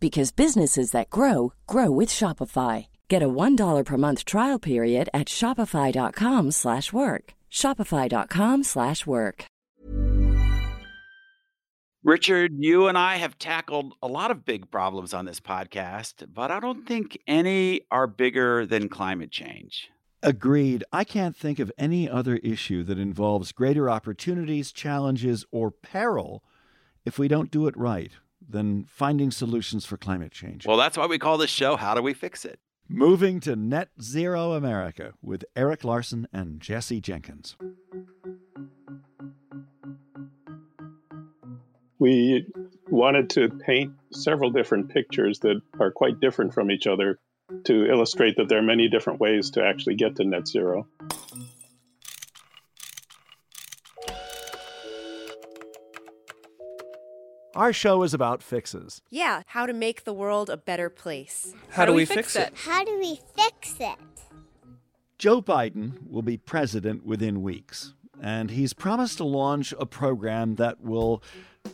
because businesses that grow grow with Shopify. Get a $1 per month trial period at Shopify.com slash work. Shopify.com slash work. Richard, you and I have tackled a lot of big problems on this podcast, but I don't think any are bigger than climate change. Agreed. I can't think of any other issue that involves greater opportunities, challenges, or peril if we don't do it right than finding solutions for climate change. Well, that's why we call this show How Do We Fix It? Moving to Net Zero America with Eric Larson and Jesse Jenkins. We wanted to paint several different pictures that are quite different from each other to illustrate that there are many different ways to actually get to net zero. Our show is about fixes. Yeah, how to make the world a better place. How, do we fix it? How do we fix it? Joe Biden will be president within weeks, and he's promised to launch a program that will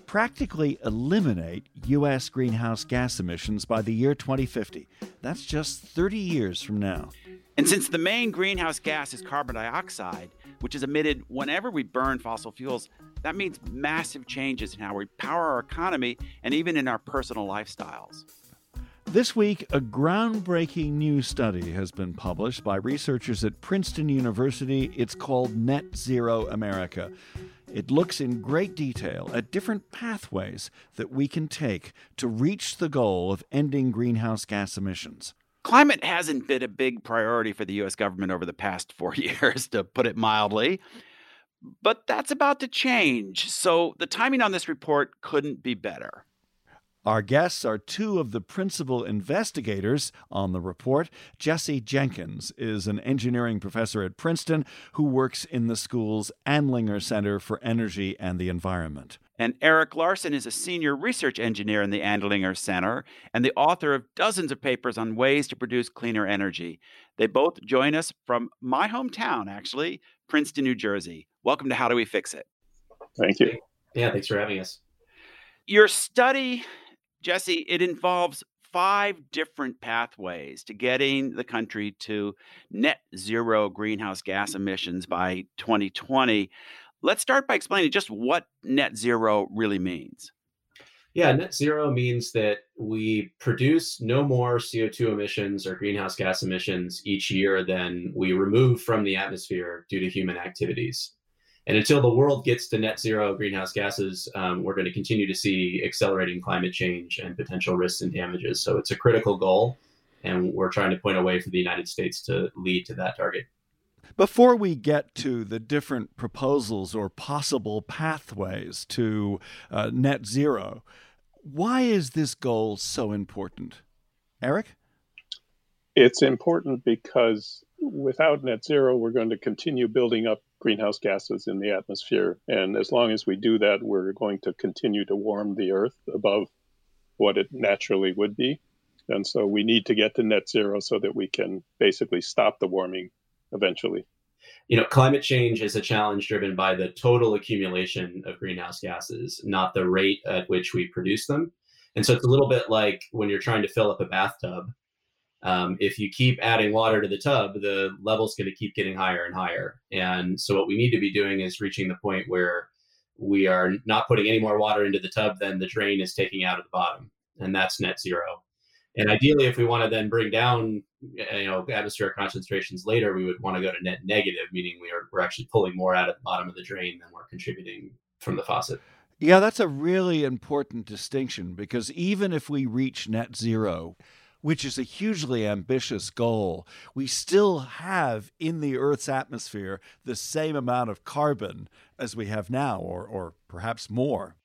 practically eliminate U.S. greenhouse gas emissions by the year 2050. That's just 30 years from now. And since the main greenhouse gas is carbon dioxide, which is emitted whenever we burn fossil fuels, that means massive changes in how we power our economy and even in our personal lifestyles. This week, a groundbreaking new study has been published by researchers at Princeton University. It's called Net Zero America. It looks in great detail at different pathways that we can take to reach the goal of ending greenhouse gas emissions. Climate hasn't been a big priority for the US government over the past four years, to put it mildly. But that's about to change. So the timing on this report couldn't be better. Our guests are two of the principal investigators on the report. Jesse Jenkins is an engineering professor at Princeton who works in the school's Andlinger Center for Energy and the Environment. And Eric Larson is a senior research engineer in the Andlinger Center and the author of dozens of papers on ways to produce cleaner energy. They both join us from my hometown, actually, Princeton, New Jersey. Welcome to How Do We Fix It? Thank you. Yeah, thanks for having us. Your study, Jesse, it involves five different pathways to getting the country to net zero greenhouse gas emissions by 2020. Let's start by explaining just what net zero really means. Yeah, net zero means that we produce no more CO2 emissions or greenhouse gas emissions each year than we remove from the atmosphere due to human activities. And until the world gets to net zero greenhouse gases, um, we're going to continue to see accelerating climate change and potential risks and damages. So it's a critical goal, and we're trying to point a way for the United States to lead to that target. Before we get to the different proposals or possible pathways to uh, net zero, why is this goal so important? Eric? It's important because without net zero, we're going to continue building up greenhouse gases in the atmosphere. And as long as we do that, we're going to continue to warm the earth above what it naturally would be. And so we need to get to net zero so that we can basically stop the warming eventually. You know, climate change is a challenge driven by the total accumulation of greenhouse gases, not the rate at which we produce them. And so it's a little bit like when you're trying to fill up a bathtub. Um, if you keep adding water to the tub, the level's going to keep getting higher and higher. And so what we need to be doing is reaching the point where we are not putting any more water into the tub than the drain is taking out of the bottom. And that's net zero. And ideally, if we want to then bring down you know atmospheric concentrations later, we would want to go to net negative, meaning we are we're actually pulling more out of the bottom of the drain than we're contributing from the faucet. Yeah, that's a really important distinction because even if we reach net zero, which is a hugely ambitious goal, we still have in the Earth's atmosphere the same amount of carbon as we have now, or, or perhaps more.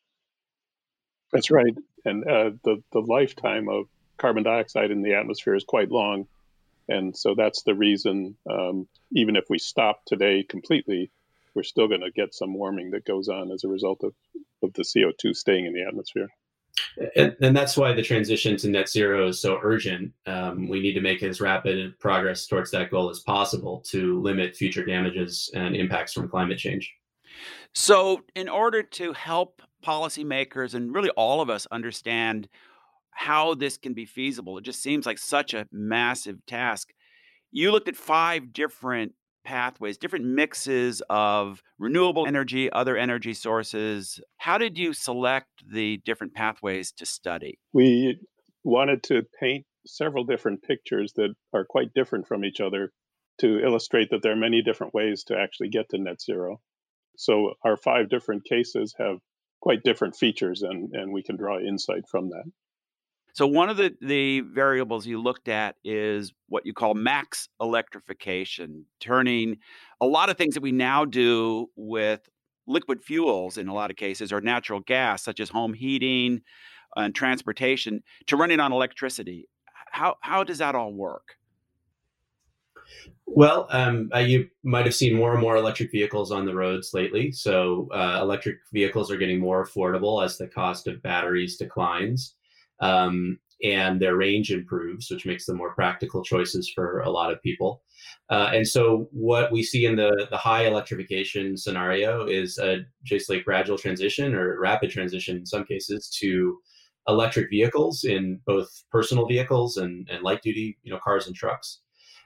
That's right. And uh, the, the lifetime of carbon dioxide in the atmosphere is quite long. And so that's the reason, um, even if we stop today completely, we're still going to get some warming that goes on as a result of, of the CO2 staying in the atmosphere. And, and that's why the transition to net zero is so urgent. Um, we need to make as rapid progress towards that goal as possible to limit future damages and impacts from climate change. So, in order to help policymakers and really all of us understand how this can be feasible. It just seems like such a massive task. You looked at five different pathways, different mixes of renewable energy, other energy sources. How did you select the different pathways to study? We wanted to paint several different pictures that are quite different from each other to illustrate that there are many different ways to actually get to net zero. So our five different cases have quite different features and, and we can draw insight from that. So one of the, the variables you looked at is what you call max electrification, turning a lot of things that we now do with liquid fuels in a lot of cases or natural gas, such as home heating and transportation, to running on electricity. How how does that all work? Well, um, uh, you might have seen more and more electric vehicles on the roads lately. So, uh, electric vehicles are getting more affordable as the cost of batteries declines um, and their range improves, which makes them more practical choices for a lot of people. Uh, and so, what we see in the, the high electrification scenario is a, just like gradual transition or rapid transition in some cases to electric vehicles in both personal vehicles and, and light duty you know, cars and trucks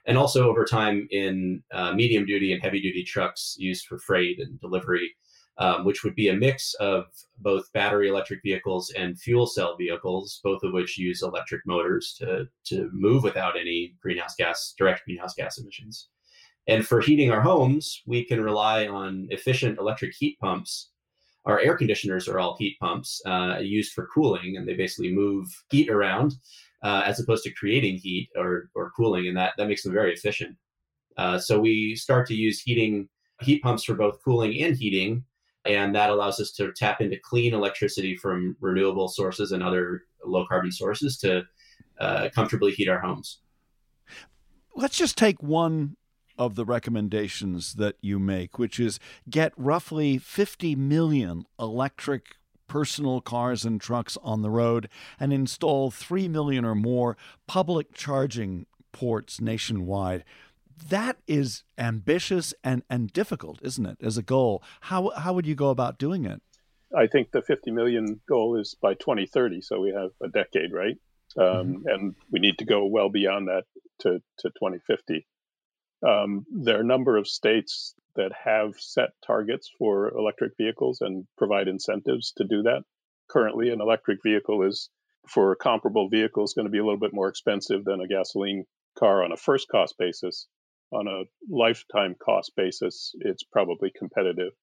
and also over time in uh, medium duty and heavy duty trucks used for freight and delivery, um, which would be a mix of both battery electric vehicles and fuel cell vehicles, both of which use electric motors to, to move without any greenhouse gas, direct greenhouse gas emissions. And for heating our homes, we can rely on efficient electric heat pumps. Our air conditioners are all heat pumps uh, used for cooling, and they basically move heat around uh, as opposed to creating heat or, or cooling, and that, that makes them very efficient. Uh, so we start to use heating heat pumps for both cooling and heating, and that allows us to tap into clean electricity from renewable sources and other low carbon sources to uh, comfortably heat our homes. Let's just take one of the recommendations that you make, which is get roughly 50 million electric personal cars and trucks on the road and install 3 million or more public charging ports nationwide. That is ambitious and, and difficult, isn't it, as a goal? How, how would you go about doing it? I think the 50 million goal is by 2030, so we have a decade, right? Um, mm-hmm. And we need to go well beyond that to, to 2050. Um, there are a number of states that have set targets for electric vehicles and provide incentives to do that. Currently, an electric vehicle is for a comparable vehicles going to be a little bit more expensive than a gasoline car on a first cost basis. On a lifetime cost basis, it's probably competitive.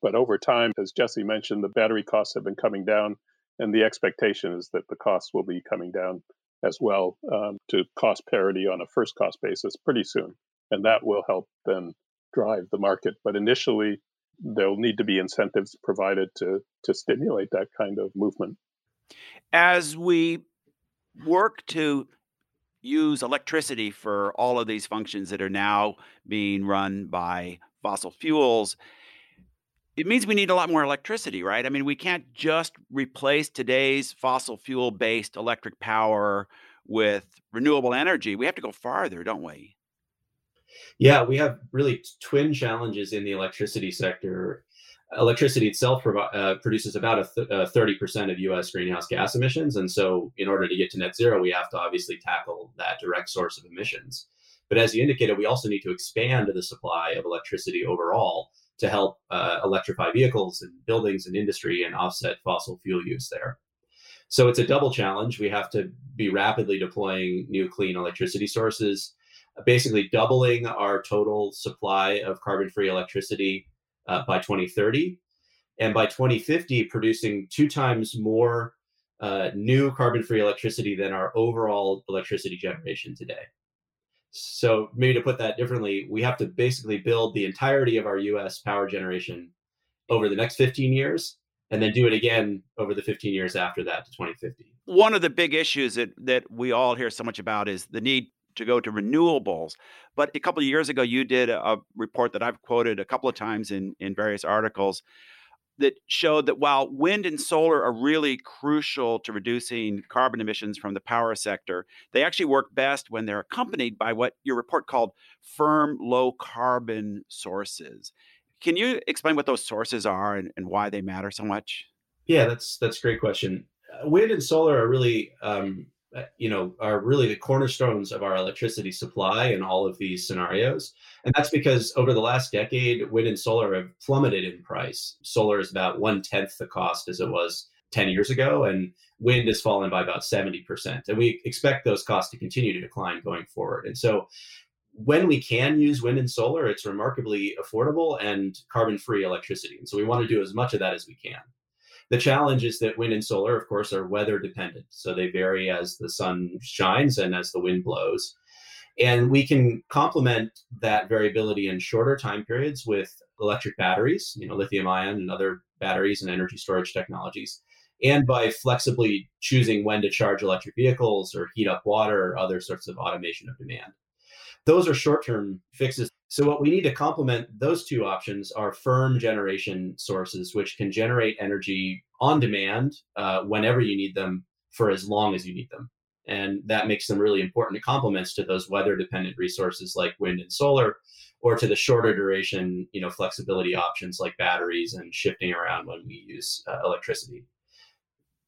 But over time, as Jesse mentioned, the battery costs have been coming down, and the expectation is that the costs will be coming down as well um, to cost parity on a first cost basis pretty soon. And that will help then drive the market. But initially, there'll need to be incentives provided to to stimulate that kind of movement. As we work to use electricity for all of these functions that are now being run by fossil fuels, it means we need a lot more electricity, right? I mean, we can't just replace today's fossil fuel based electric power with renewable energy. We have to go farther, don't we? Yeah, we have really twin challenges in the electricity sector. Electricity itself provi- uh, produces about a th- uh, 30% of US greenhouse gas emissions. And so, in order to get to net zero, we have to obviously tackle that direct source of emissions. But as you indicated, we also need to expand the supply of electricity overall to help uh, electrify vehicles and buildings and industry and offset fossil fuel use there. So it's a double challenge. We have to be rapidly deploying new clean electricity sources, basically doubling our total supply of carbon free electricity uh, by 2030. And by 2050, producing two times more uh, new carbon free electricity than our overall electricity generation today. So, maybe to put that differently, we have to basically build the entirety of our US power generation over the next 15 years and then do it again over the 15 years after that to 2050. One of the big issues that, that we all hear so much about is the need to go to renewables. But a couple of years ago, you did a report that I've quoted a couple of times in, in various articles that showed that while wind and solar are really crucial to reducing carbon emissions from the power sector, they actually work best when they're accompanied by what your report called firm low carbon sources. Can you explain what those sources are and, and why they matter so much? Yeah, that's that's a great question. Uh, wind and solar are really um, you know, are really the cornerstones of our electricity supply in all of these scenarios. And that's because over the last decade, wind and solar have plummeted in price. Solar is about one tenth the cost as it was 10 years ago, and wind has fallen by about 70%. And we expect those costs to continue to decline going forward. And so when we can use wind and solar, it's remarkably affordable and carbon free electricity. And so we want to do as much of that as we can. The challenge is that wind and solar, of course, are weather dependent. So they vary as the sun shines and as the wind blows. And we can complement that variability in shorter time periods with electric batteries, you know, lithium ion and other batteries and energy storage technologies, and by flexibly choosing when to charge electric vehicles or heat up water or other sorts of automation of demand. Those are short term fixes so, what we need to complement those two options are firm generation sources, which can generate energy on demand uh, whenever you need them for as long as you need them. And that makes them really important complements to those weather dependent resources like wind and solar, or to the shorter duration, you know, flexibility options like batteries and shifting around when we use uh, electricity.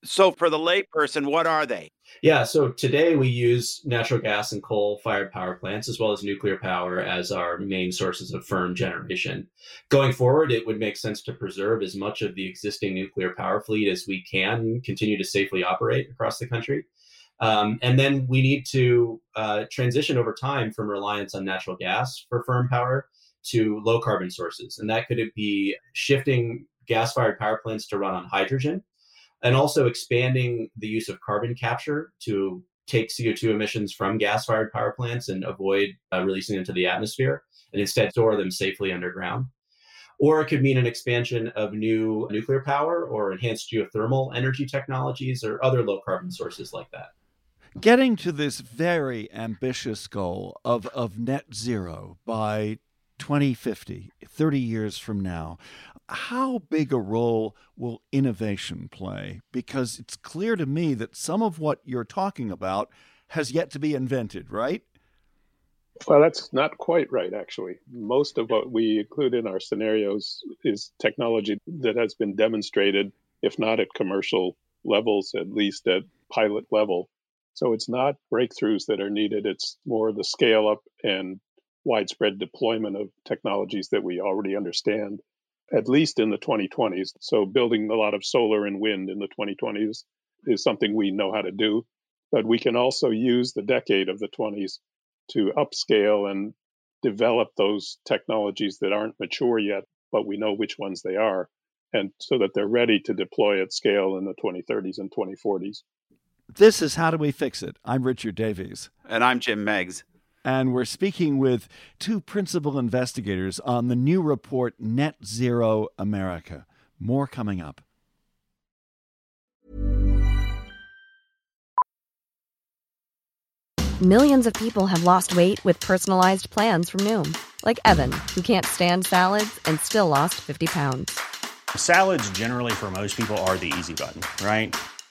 So, for the layperson, what are they? Yeah, so today we use natural gas and coal fired power plants as well as nuclear power as our main sources of firm generation. Going forward, it would make sense to preserve as much of the existing nuclear power fleet as we can continue to safely operate across the country. Um, and then we need to uh, transition over time from reliance on natural gas for firm power to low carbon sources. And that could be shifting gas fired power plants to run on hydrogen and also expanding the use of carbon capture to take CO2 emissions from gas fired power plants and avoid uh, releasing them to the atmosphere and instead store them safely underground. Or it could mean an expansion of new nuclear power or enhanced geothermal energy technologies or other low carbon sources like that. Getting to this very ambitious goal of, of net zero by 2050, 30 years from now, how big a role will innovation play? Because it's clear to me that some of what you're talking about has yet to be invented, right? Well, that's not quite right, actually. Most of what we include in our scenarios is technology that has been demonstrated, if not at commercial levels, at least at pilot level. So it's not breakthroughs that are needed, it's more the scale up and widespread deployment of technologies that we already understand at least in the 2020s. So, building a lot of solar and wind in the 2020s is something we know how to do. But we can also use the decade of the 20s to upscale and develop those technologies that aren't mature yet, but we know which ones they are, and so that they're ready to deploy at scale in the 2030s and 2040s. This is How Do We Fix It? I'm Richard Davies. And I'm Jim Meigs and we're speaking with two principal investigators on the new report Net Zero America. More coming up. Millions of people have lost weight with personalized plans from Noom, like Evan, who can't stand salads and still lost 50 pounds. Salads, generally, for most people, are the easy button, right?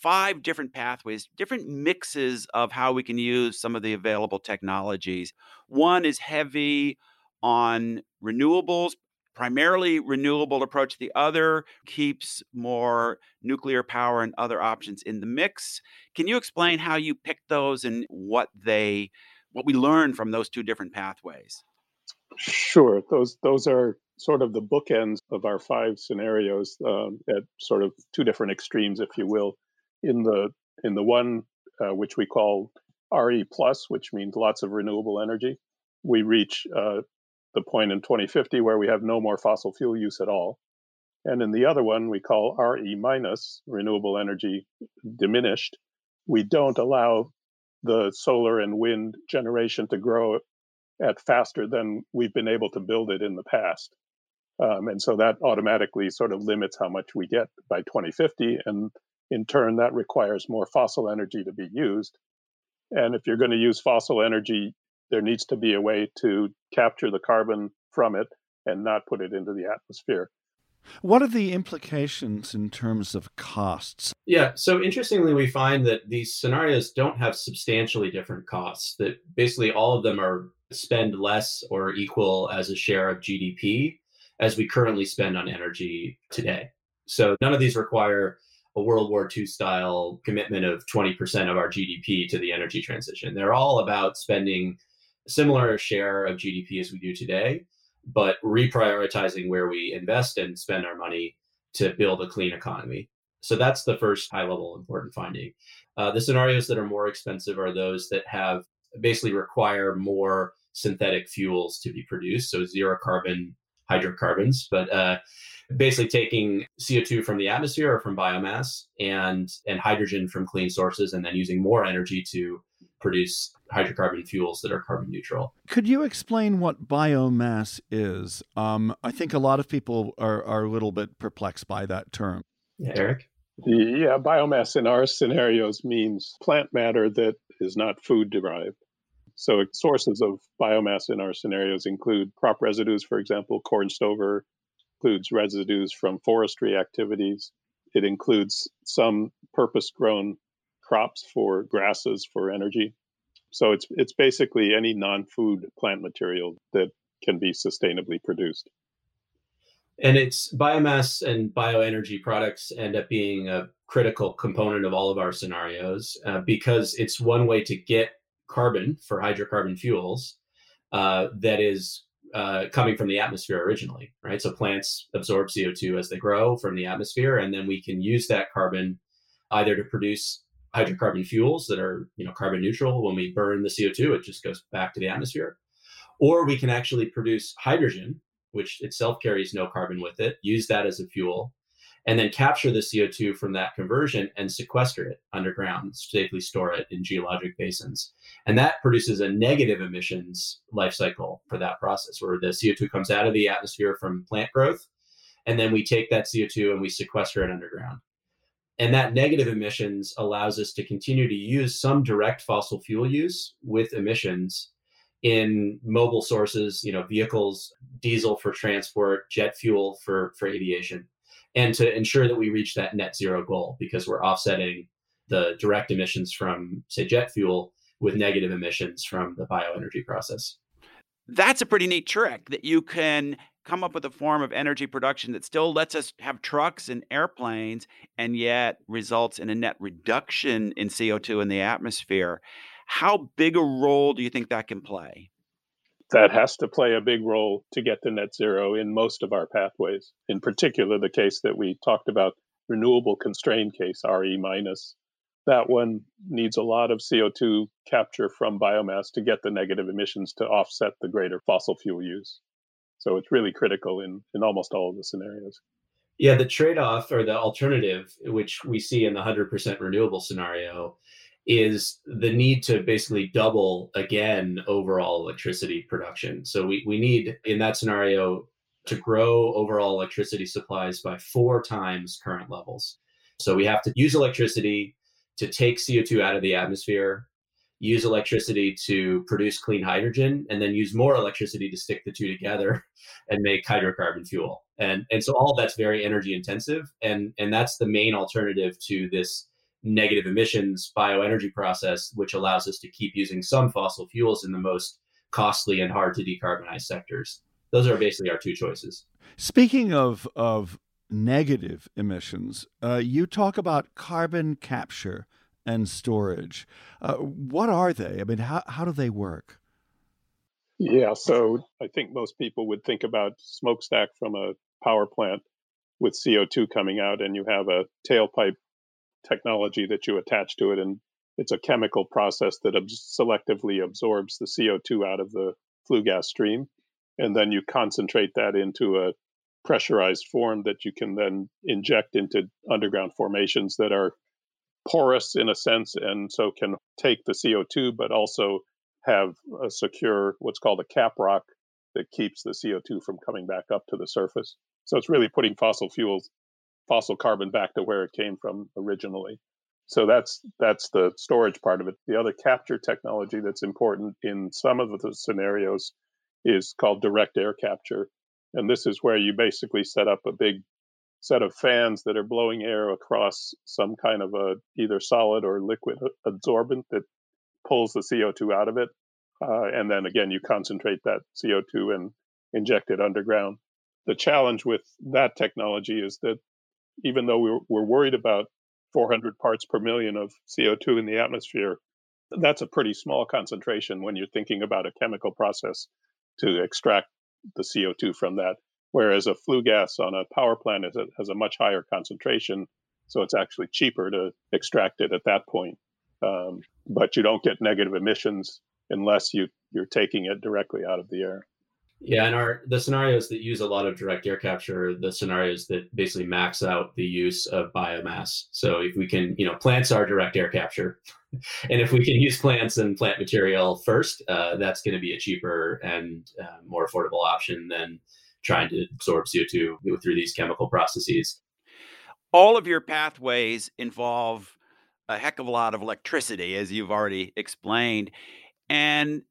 five different pathways, different mixes of how we can use some of the available technologies. One is heavy on renewables, primarily renewable approach. The other keeps more nuclear power and other options in the mix. Can you explain how you picked those and what they what we learned from those two different pathways? Sure. Those those are sort of the bookends of our five scenarios um, at sort of two different extremes, if you will in the in the one uh, which we call RE plus, which means lots of renewable energy, we reach uh, the point in 2050 where we have no more fossil fuel use at all. And in the other one, we call RE minus, renewable energy diminished. We don't allow the solar and wind generation to grow at faster than we've been able to build it in the past. Um, and so that automatically sort of limits how much we get by 2050. And in turn, that requires more fossil energy to be used. And if you're going to use fossil energy, there needs to be a way to capture the carbon from it and not put it into the atmosphere. What are the implications in terms of costs? Yeah, so interestingly, we find that these scenarios don't have substantially different costs, that basically all of them are spend less or equal as a share of GDP as we currently spend on energy today. So none of these require a World War II style commitment of 20% of our GDP to the energy transition. They're all about spending a similar share of GDP as we do today, but reprioritizing where we invest and spend our money to build a clean economy. So that's the first high level important finding. Uh, the scenarios that are more expensive are those that have basically require more synthetic fuels to be produced, so zero carbon hydrocarbons. But uh, basically taking CO2 from the atmosphere or from biomass and and hydrogen from clean sources and then using more energy to produce hydrocarbon fuels that are carbon neutral. Could you explain what biomass is? Um, I think a lot of people are, are a little bit perplexed by that term. Yeah, Eric? Yeah, biomass in our scenarios means plant matter that is not food derived. So, sources of biomass in our scenarios include crop residues, for example, corn stover, includes residues from forestry activities. It includes some purpose grown crops for grasses for energy. So it's it's basically any non-food plant material that can be sustainably produced. And it's biomass and bioenergy products end up being a critical component of all of our scenarios uh, because it's one way to get carbon for hydrocarbon fuels uh, that is uh, coming from the atmosphere originally, right? So plants absorb CO2 as they grow from the atmosphere, and then we can use that carbon either to produce hydrocarbon fuels that are, you know, carbon neutral. When we burn the CO2, it just goes back to the atmosphere, or we can actually produce hydrogen, which itself carries no carbon with it, use that as a fuel, and then capture the CO2 from that conversion and sequester it underground, safely store it in geologic basins. And that produces a negative emissions life cycle for that process where the CO2 comes out of the atmosphere from plant growth. And then we take that CO2 and we sequester it underground. And that negative emissions allows us to continue to use some direct fossil fuel use with emissions in mobile sources, you know, vehicles, diesel for transport, jet fuel for, for aviation and to ensure that we reach that net zero goal because we're offsetting the direct emissions from, say, jet fuel with negative emissions from the bioenergy process. That's a pretty neat trick that you can come up with a form of energy production that still lets us have trucks and airplanes and yet results in a net reduction in CO2 in the atmosphere. How big a role do you think that can play? That has to play a big role to get to net zero in most of our pathways. In particular, the case that we talked about, renewable constrained case, RE minus, that one needs a lot of CO2 capture from biomass to get the negative emissions to offset the greater fossil fuel use. So it's really critical in, in almost all of the scenarios. Yeah, the trade off or the alternative, which we see in the 100% renewable scenario, is the need to basically double again overall electricity production. So we, we need in that scenario to grow overall electricity supplies by four times current levels. So we have to use electricity to take CO2 out of the atmosphere, use electricity to produce clean hydrogen, and then use more electricity to stick the two together and make hydrocarbon fuel. And, and so all that's very energy intensive. And, and that's the main alternative to this negative emissions bioenergy process, which allows us to keep using some fossil fuels in the most costly and hard to decarbonize sectors. Those are basically our two choices. Speaking of, of negative emissions, uh, you talk about carbon capture and storage. Uh, what are they? I mean, how, how do they work? Yeah, so I think most people would think about smokestack from a power plant with CO2 coming out, and you have a tailpipe technology that you attach to it, and it's a chemical process that ab- selectively absorbs the CO2 out of the flue gas stream, and then you concentrate that into a pressurized form that you can then inject into underground formations that are porous in a sense, and so can take the CO2, but also have a secure what's called a cap rock that keeps the CO2 from coming back up to the surface. So it's really putting fossil fuels fossil carbon back to where it came from originally. So that's that's the storage part of it. The other capture technology that's important in some of the scenarios is called direct air capture. And this is where you basically set up a big set of fans that are blowing air across some kind of a either solid or liquid absorbent that pulls the CO2 out of it. Uh, and then again, you concentrate that CO2 and inject it underground. The challenge with that technology is that even though we're, we're worried about 400 parts per million of CO2 in the atmosphere, that's a pretty small concentration when you're thinking about a chemical process to extract the CO2 from that. Whereas a flue gas on a power plant a, has a much higher concentration, so it's actually cheaper to extract it at that point. Um, but you don't get negative emissions unless you, you're taking it directly out of the air. Yeah, and our the scenarios that use a lot of direct air capture, the scenarios that basically max out the use of biomass. So if we can, you know, plants are direct air capture, and if we can use plants and plant material first, uh, that's going to be a cheaper and uh, more affordable option than trying to absorb CO2 through these chemical processes. All of your pathways involve a heck of a lot of electricity, as you've already explained. And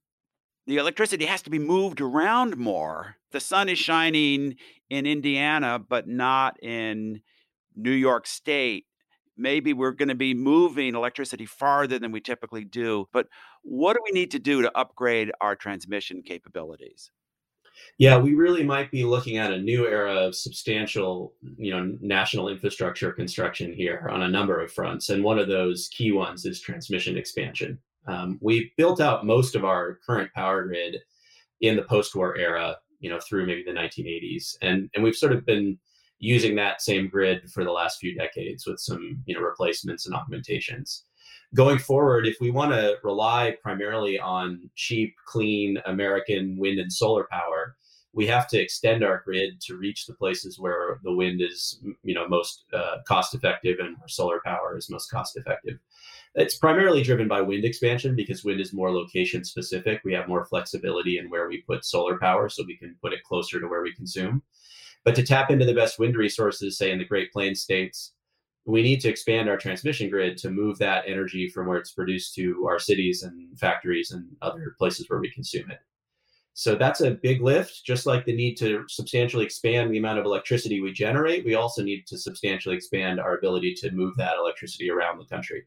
the electricity has to be moved around more. The sun is shining in Indiana, but not in New York State. Maybe we're going to be moving electricity farther than we typically do. But what do we need to do to upgrade our transmission capabilities? Yeah, we really might be looking at a new era of substantial, you know, national infrastructure construction here on a number of fronts. And one of those key ones is transmission expansion. Um, we built out most of our current power grid in the post-war era, you know, through maybe the 1980s, and and we've sort of been using that same grid for the last few decades with some you know replacements and augmentations. Going forward, if we want to rely primarily on cheap, clean American wind and solar power, we have to extend our grid to reach the places where the wind is you know most uh, cost effective and where solar power is most cost effective it's primarily driven by wind expansion because wind is more location specific. We have more flexibility in where we put solar power, so we can put it closer to where we consume. But to tap into the best wind resources, say in the Great Plains states, we need to expand our transmission grid to move that energy from where it's produced to our cities and factories and other places where we consume it. So that's a big lift. Just like the need to substantially expand the amount of electricity we generate, we also need to substantially expand our ability to move that electricity around the country.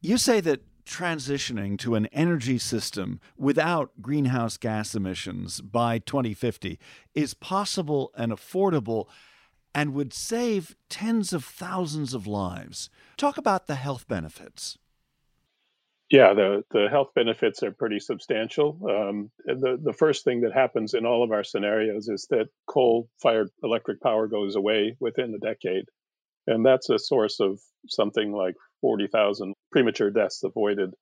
You say that transitioning to an energy system without greenhouse gas emissions by 2050 is possible and affordable and would save tens of thousands of lives. Talk about the health benefits. Yeah, the, the health benefits are pretty substantial. Um, the, the first thing that happens in all of our scenarios is that coal fired electric power goes away within the decade. And that's a source of something like 40,000 premature deaths avoided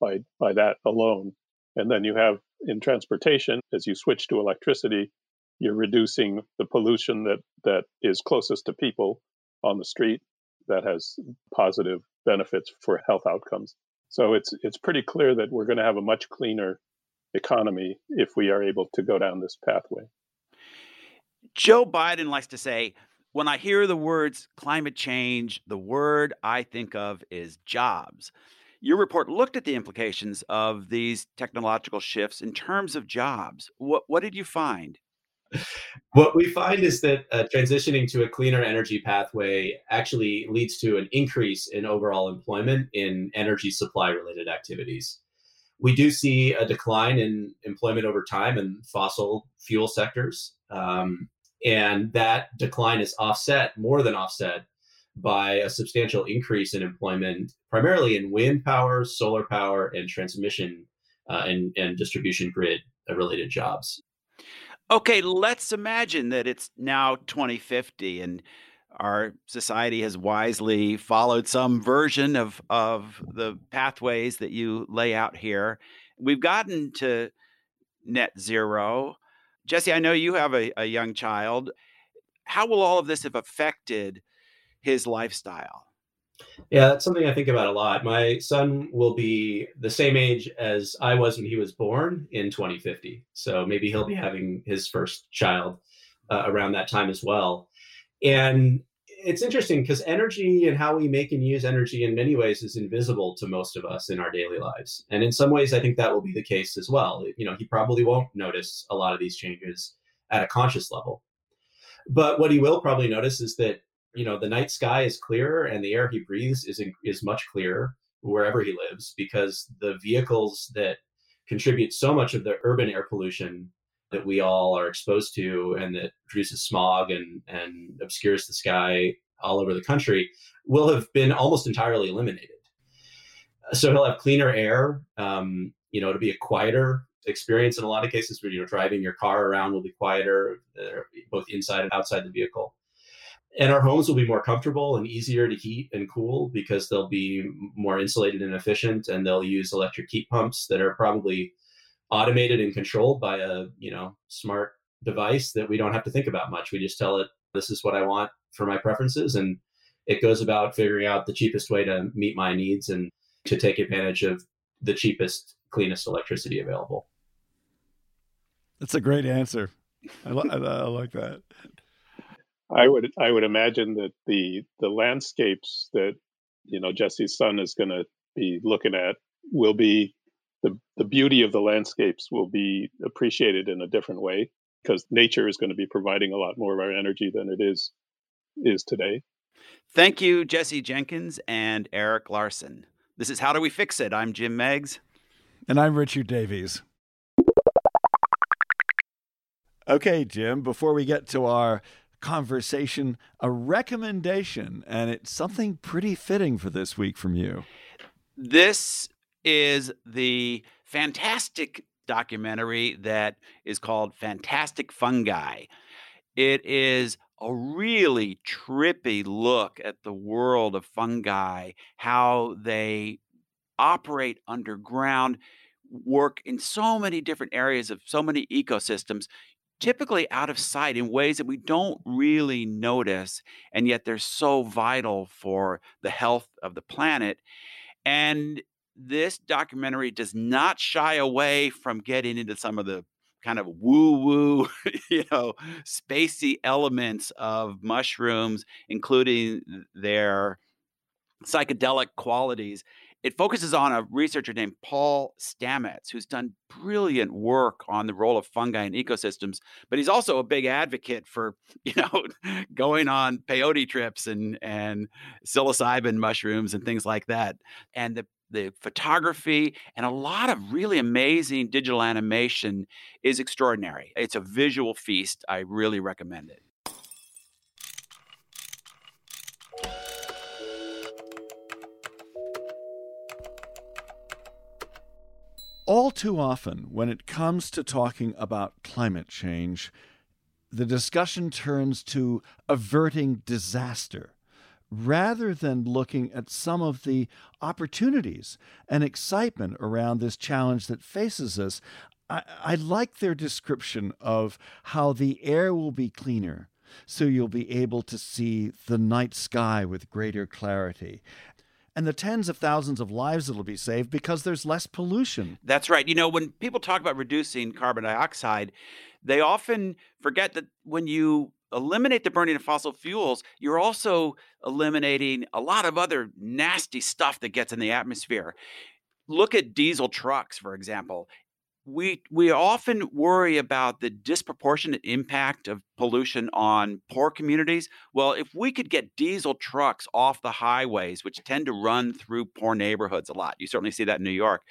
by, by that alone. And then you have in transportation, as you switch to electricity, you're reducing the pollution that that is closest to people on the street that has positive benefits for health outcomes. So it's it's pretty clear that we're going to have a much cleaner economy if we are able to go down this pathway. Joe Biden likes to say, when I hear the words climate change, the word I think of is jobs. Your report looked at the implications of these technological shifts in terms of jobs. What, what did you find? What we find is that uh, transitioning to a cleaner energy pathway actually leads to an increase in overall employment in energy supply related activities. We do see a decline in employment over time in fossil fuel sectors. Um, and that decline is offset, more than offset, by a substantial increase in employment, primarily in wind power, solar power, and transmission uh, and, and distribution grid related jobs. Okay, let's imagine that it's now 2050 and our society has wisely followed some version of, of the pathways that you lay out here. We've gotten to net zero. Jesse, I know you have a, a young child. How will all of this have affected his lifestyle? Yeah, that's something I think about a lot. My son will be the same age as I was when he was born in 2050. So maybe he'll be having his first child uh, around that time as well. And it's interesting because energy and how we make and use energy in many ways is invisible to most of us in our daily lives. And in some ways, I think that will be the case as well. You know, he probably won't notice a lot of these changes at a conscious level. But what he will probably notice is that you know the night sky is clearer and the air he breathes is is much clearer wherever he lives because the vehicles that contribute so much of the urban air pollution that we all are exposed to and that produces smog and and obscures the sky all over the country will have been almost entirely eliminated. So he'll have cleaner air um, you know it'll be a quieter experience in a lot of cases where you're driving your car around will be quieter uh, both inside and outside the vehicle. And our homes will be more comfortable and easier to heat and cool because they'll be more insulated and efficient and they'll use electric heat pumps that are probably automated and controlled by a you know smart device that we don't have to think about much. We just tell it this is what i want for my preferences and it goes about figuring out the cheapest way to meet my needs and to take advantage of the cheapest cleanest electricity available. That's a great answer. I, li- I like that. I would I would imagine that the the landscapes that you know Jesse's son is going to be looking at will be the the beauty of the landscapes will be appreciated in a different way because nature is going to be providing a lot more of our energy than it is is today. Thank you, Jesse Jenkins and Eric Larson. This is How Do We Fix It? I'm Jim Meigs. And I'm Richard Davies. Okay, Jim, before we get to our conversation, a recommendation, and it's something pretty fitting for this week from you. This is the fantastic documentary that is called Fantastic Fungi. It is a really trippy look at the world of fungi, how they operate underground, work in so many different areas of so many ecosystems typically out of sight in ways that we don't really notice, and yet they're so vital for the health of the planet. And this documentary does not shy away from getting into some of the kind of woo woo, you know, spacey elements of mushrooms, including their psychedelic qualities it focuses on a researcher named Paul Stamets, who's done brilliant work on the role of fungi in ecosystems, but he's also a big advocate for, you know, going on peyote trips and and psilocybin mushrooms and things like that. And the the photography and a lot of really amazing digital animation is extraordinary. It's a visual feast. I really recommend it. All too often, when it comes to talking about climate change, the discussion turns to averting disaster rather than looking at some of the opportunities and excitement around this challenge that faces us. I, I like their description of how the air will be cleaner, so you'll be able to see the night sky with greater clarity. And the tens of thousands of lives that'll be saved because there's less pollution. That's right. You know, when people talk about reducing carbon dioxide, they often forget that when you eliminate the burning of fossil fuels, you're also eliminating a lot of other nasty stuff that gets in the atmosphere. Look at diesel trucks, for example we we often worry about the disproportionate impact of pollution on poor communities. Well, if we could get diesel trucks off the highways, which tend to run through poor neighborhoods a lot, you certainly see that in New York,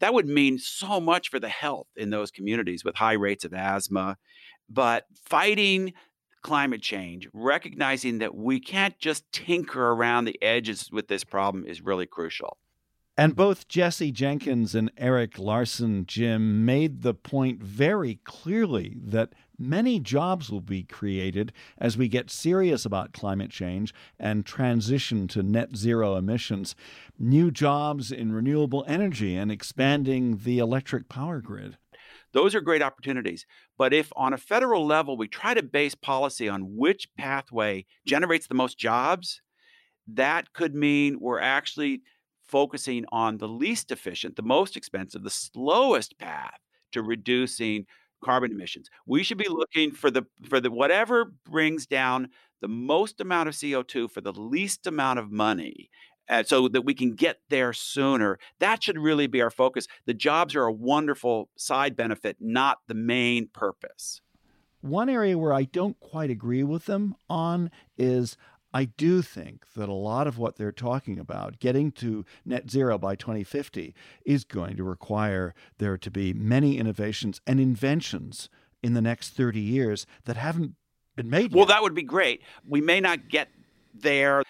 that would mean so much for the health in those communities with high rates of asthma. But fighting climate change, recognizing that we can't just tinker around the edges with this problem is really crucial. And both Jesse Jenkins and Eric Larson, Jim, made the point very clearly that many jobs will be created as we get serious about climate change and transition to net zero emissions. New jobs in renewable energy and expanding the electric power grid. Those are great opportunities. But if on a federal level we try to base policy on which pathway generates the most jobs, that could mean we're actually focusing on the least efficient, the most expensive, the slowest path to reducing carbon emissions. We should be looking for the for the whatever brings down the most amount of CO2 for the least amount of money. And so that we can get there sooner. That should really be our focus. The jobs are a wonderful side benefit, not the main purpose. One area where I don't quite agree with them on is I do think that a lot of what they're talking about, getting to net zero by 2050, is going to require there to be many innovations and inventions in the next 30 years that haven't been made yet. Well, yet. that would be great. We may not get there.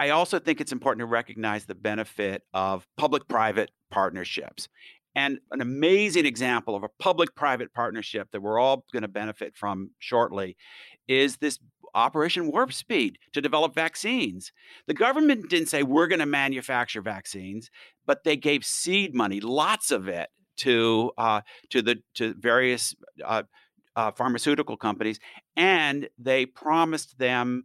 I also think it's important to recognize the benefit of public private partnerships. And an amazing example of a public private partnership that we're all going to benefit from shortly is this Operation Warp Speed to develop vaccines. The government didn't say we're going to manufacture vaccines, but they gave seed money, lots of it, to uh, to the to various uh, uh, pharmaceutical companies, and they promised them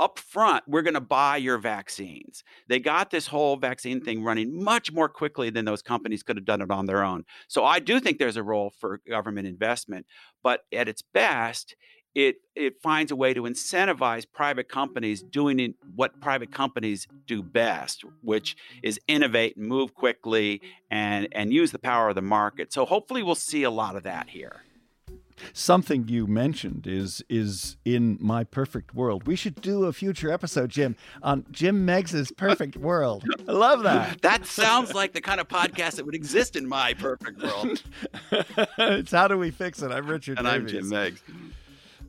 up front, we're going to buy your vaccines. They got this whole vaccine mm. thing running much more quickly than those companies could have done it on their own. So I do think there's a role for government investment, but at its best, it it finds a way to incentivize private companies doing what private companies do best, which is innovate and move quickly and and use the power of the market. So hopefully we'll see a lot of that here. Something you mentioned is is in my perfect world. We should do a future episode, Jim, on Jim Meigs's perfect world. I love that. That sounds like the kind of podcast that would exist in my perfect world. it's how do we fix it? I'm Richard and Davies. I'm Jim Meigs.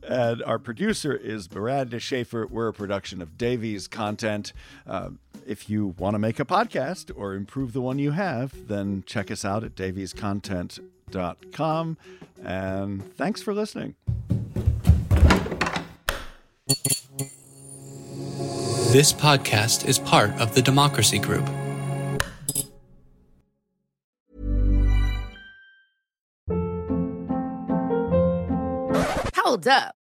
And our producer is Miranda Schaefer. We're a production of Davies Content. Uh, if you want to make a podcast or improve the one you have, then check us out at daviescontent.com. Dot com and thanks for listening. This podcast is part of the Democracy Group. Hold up.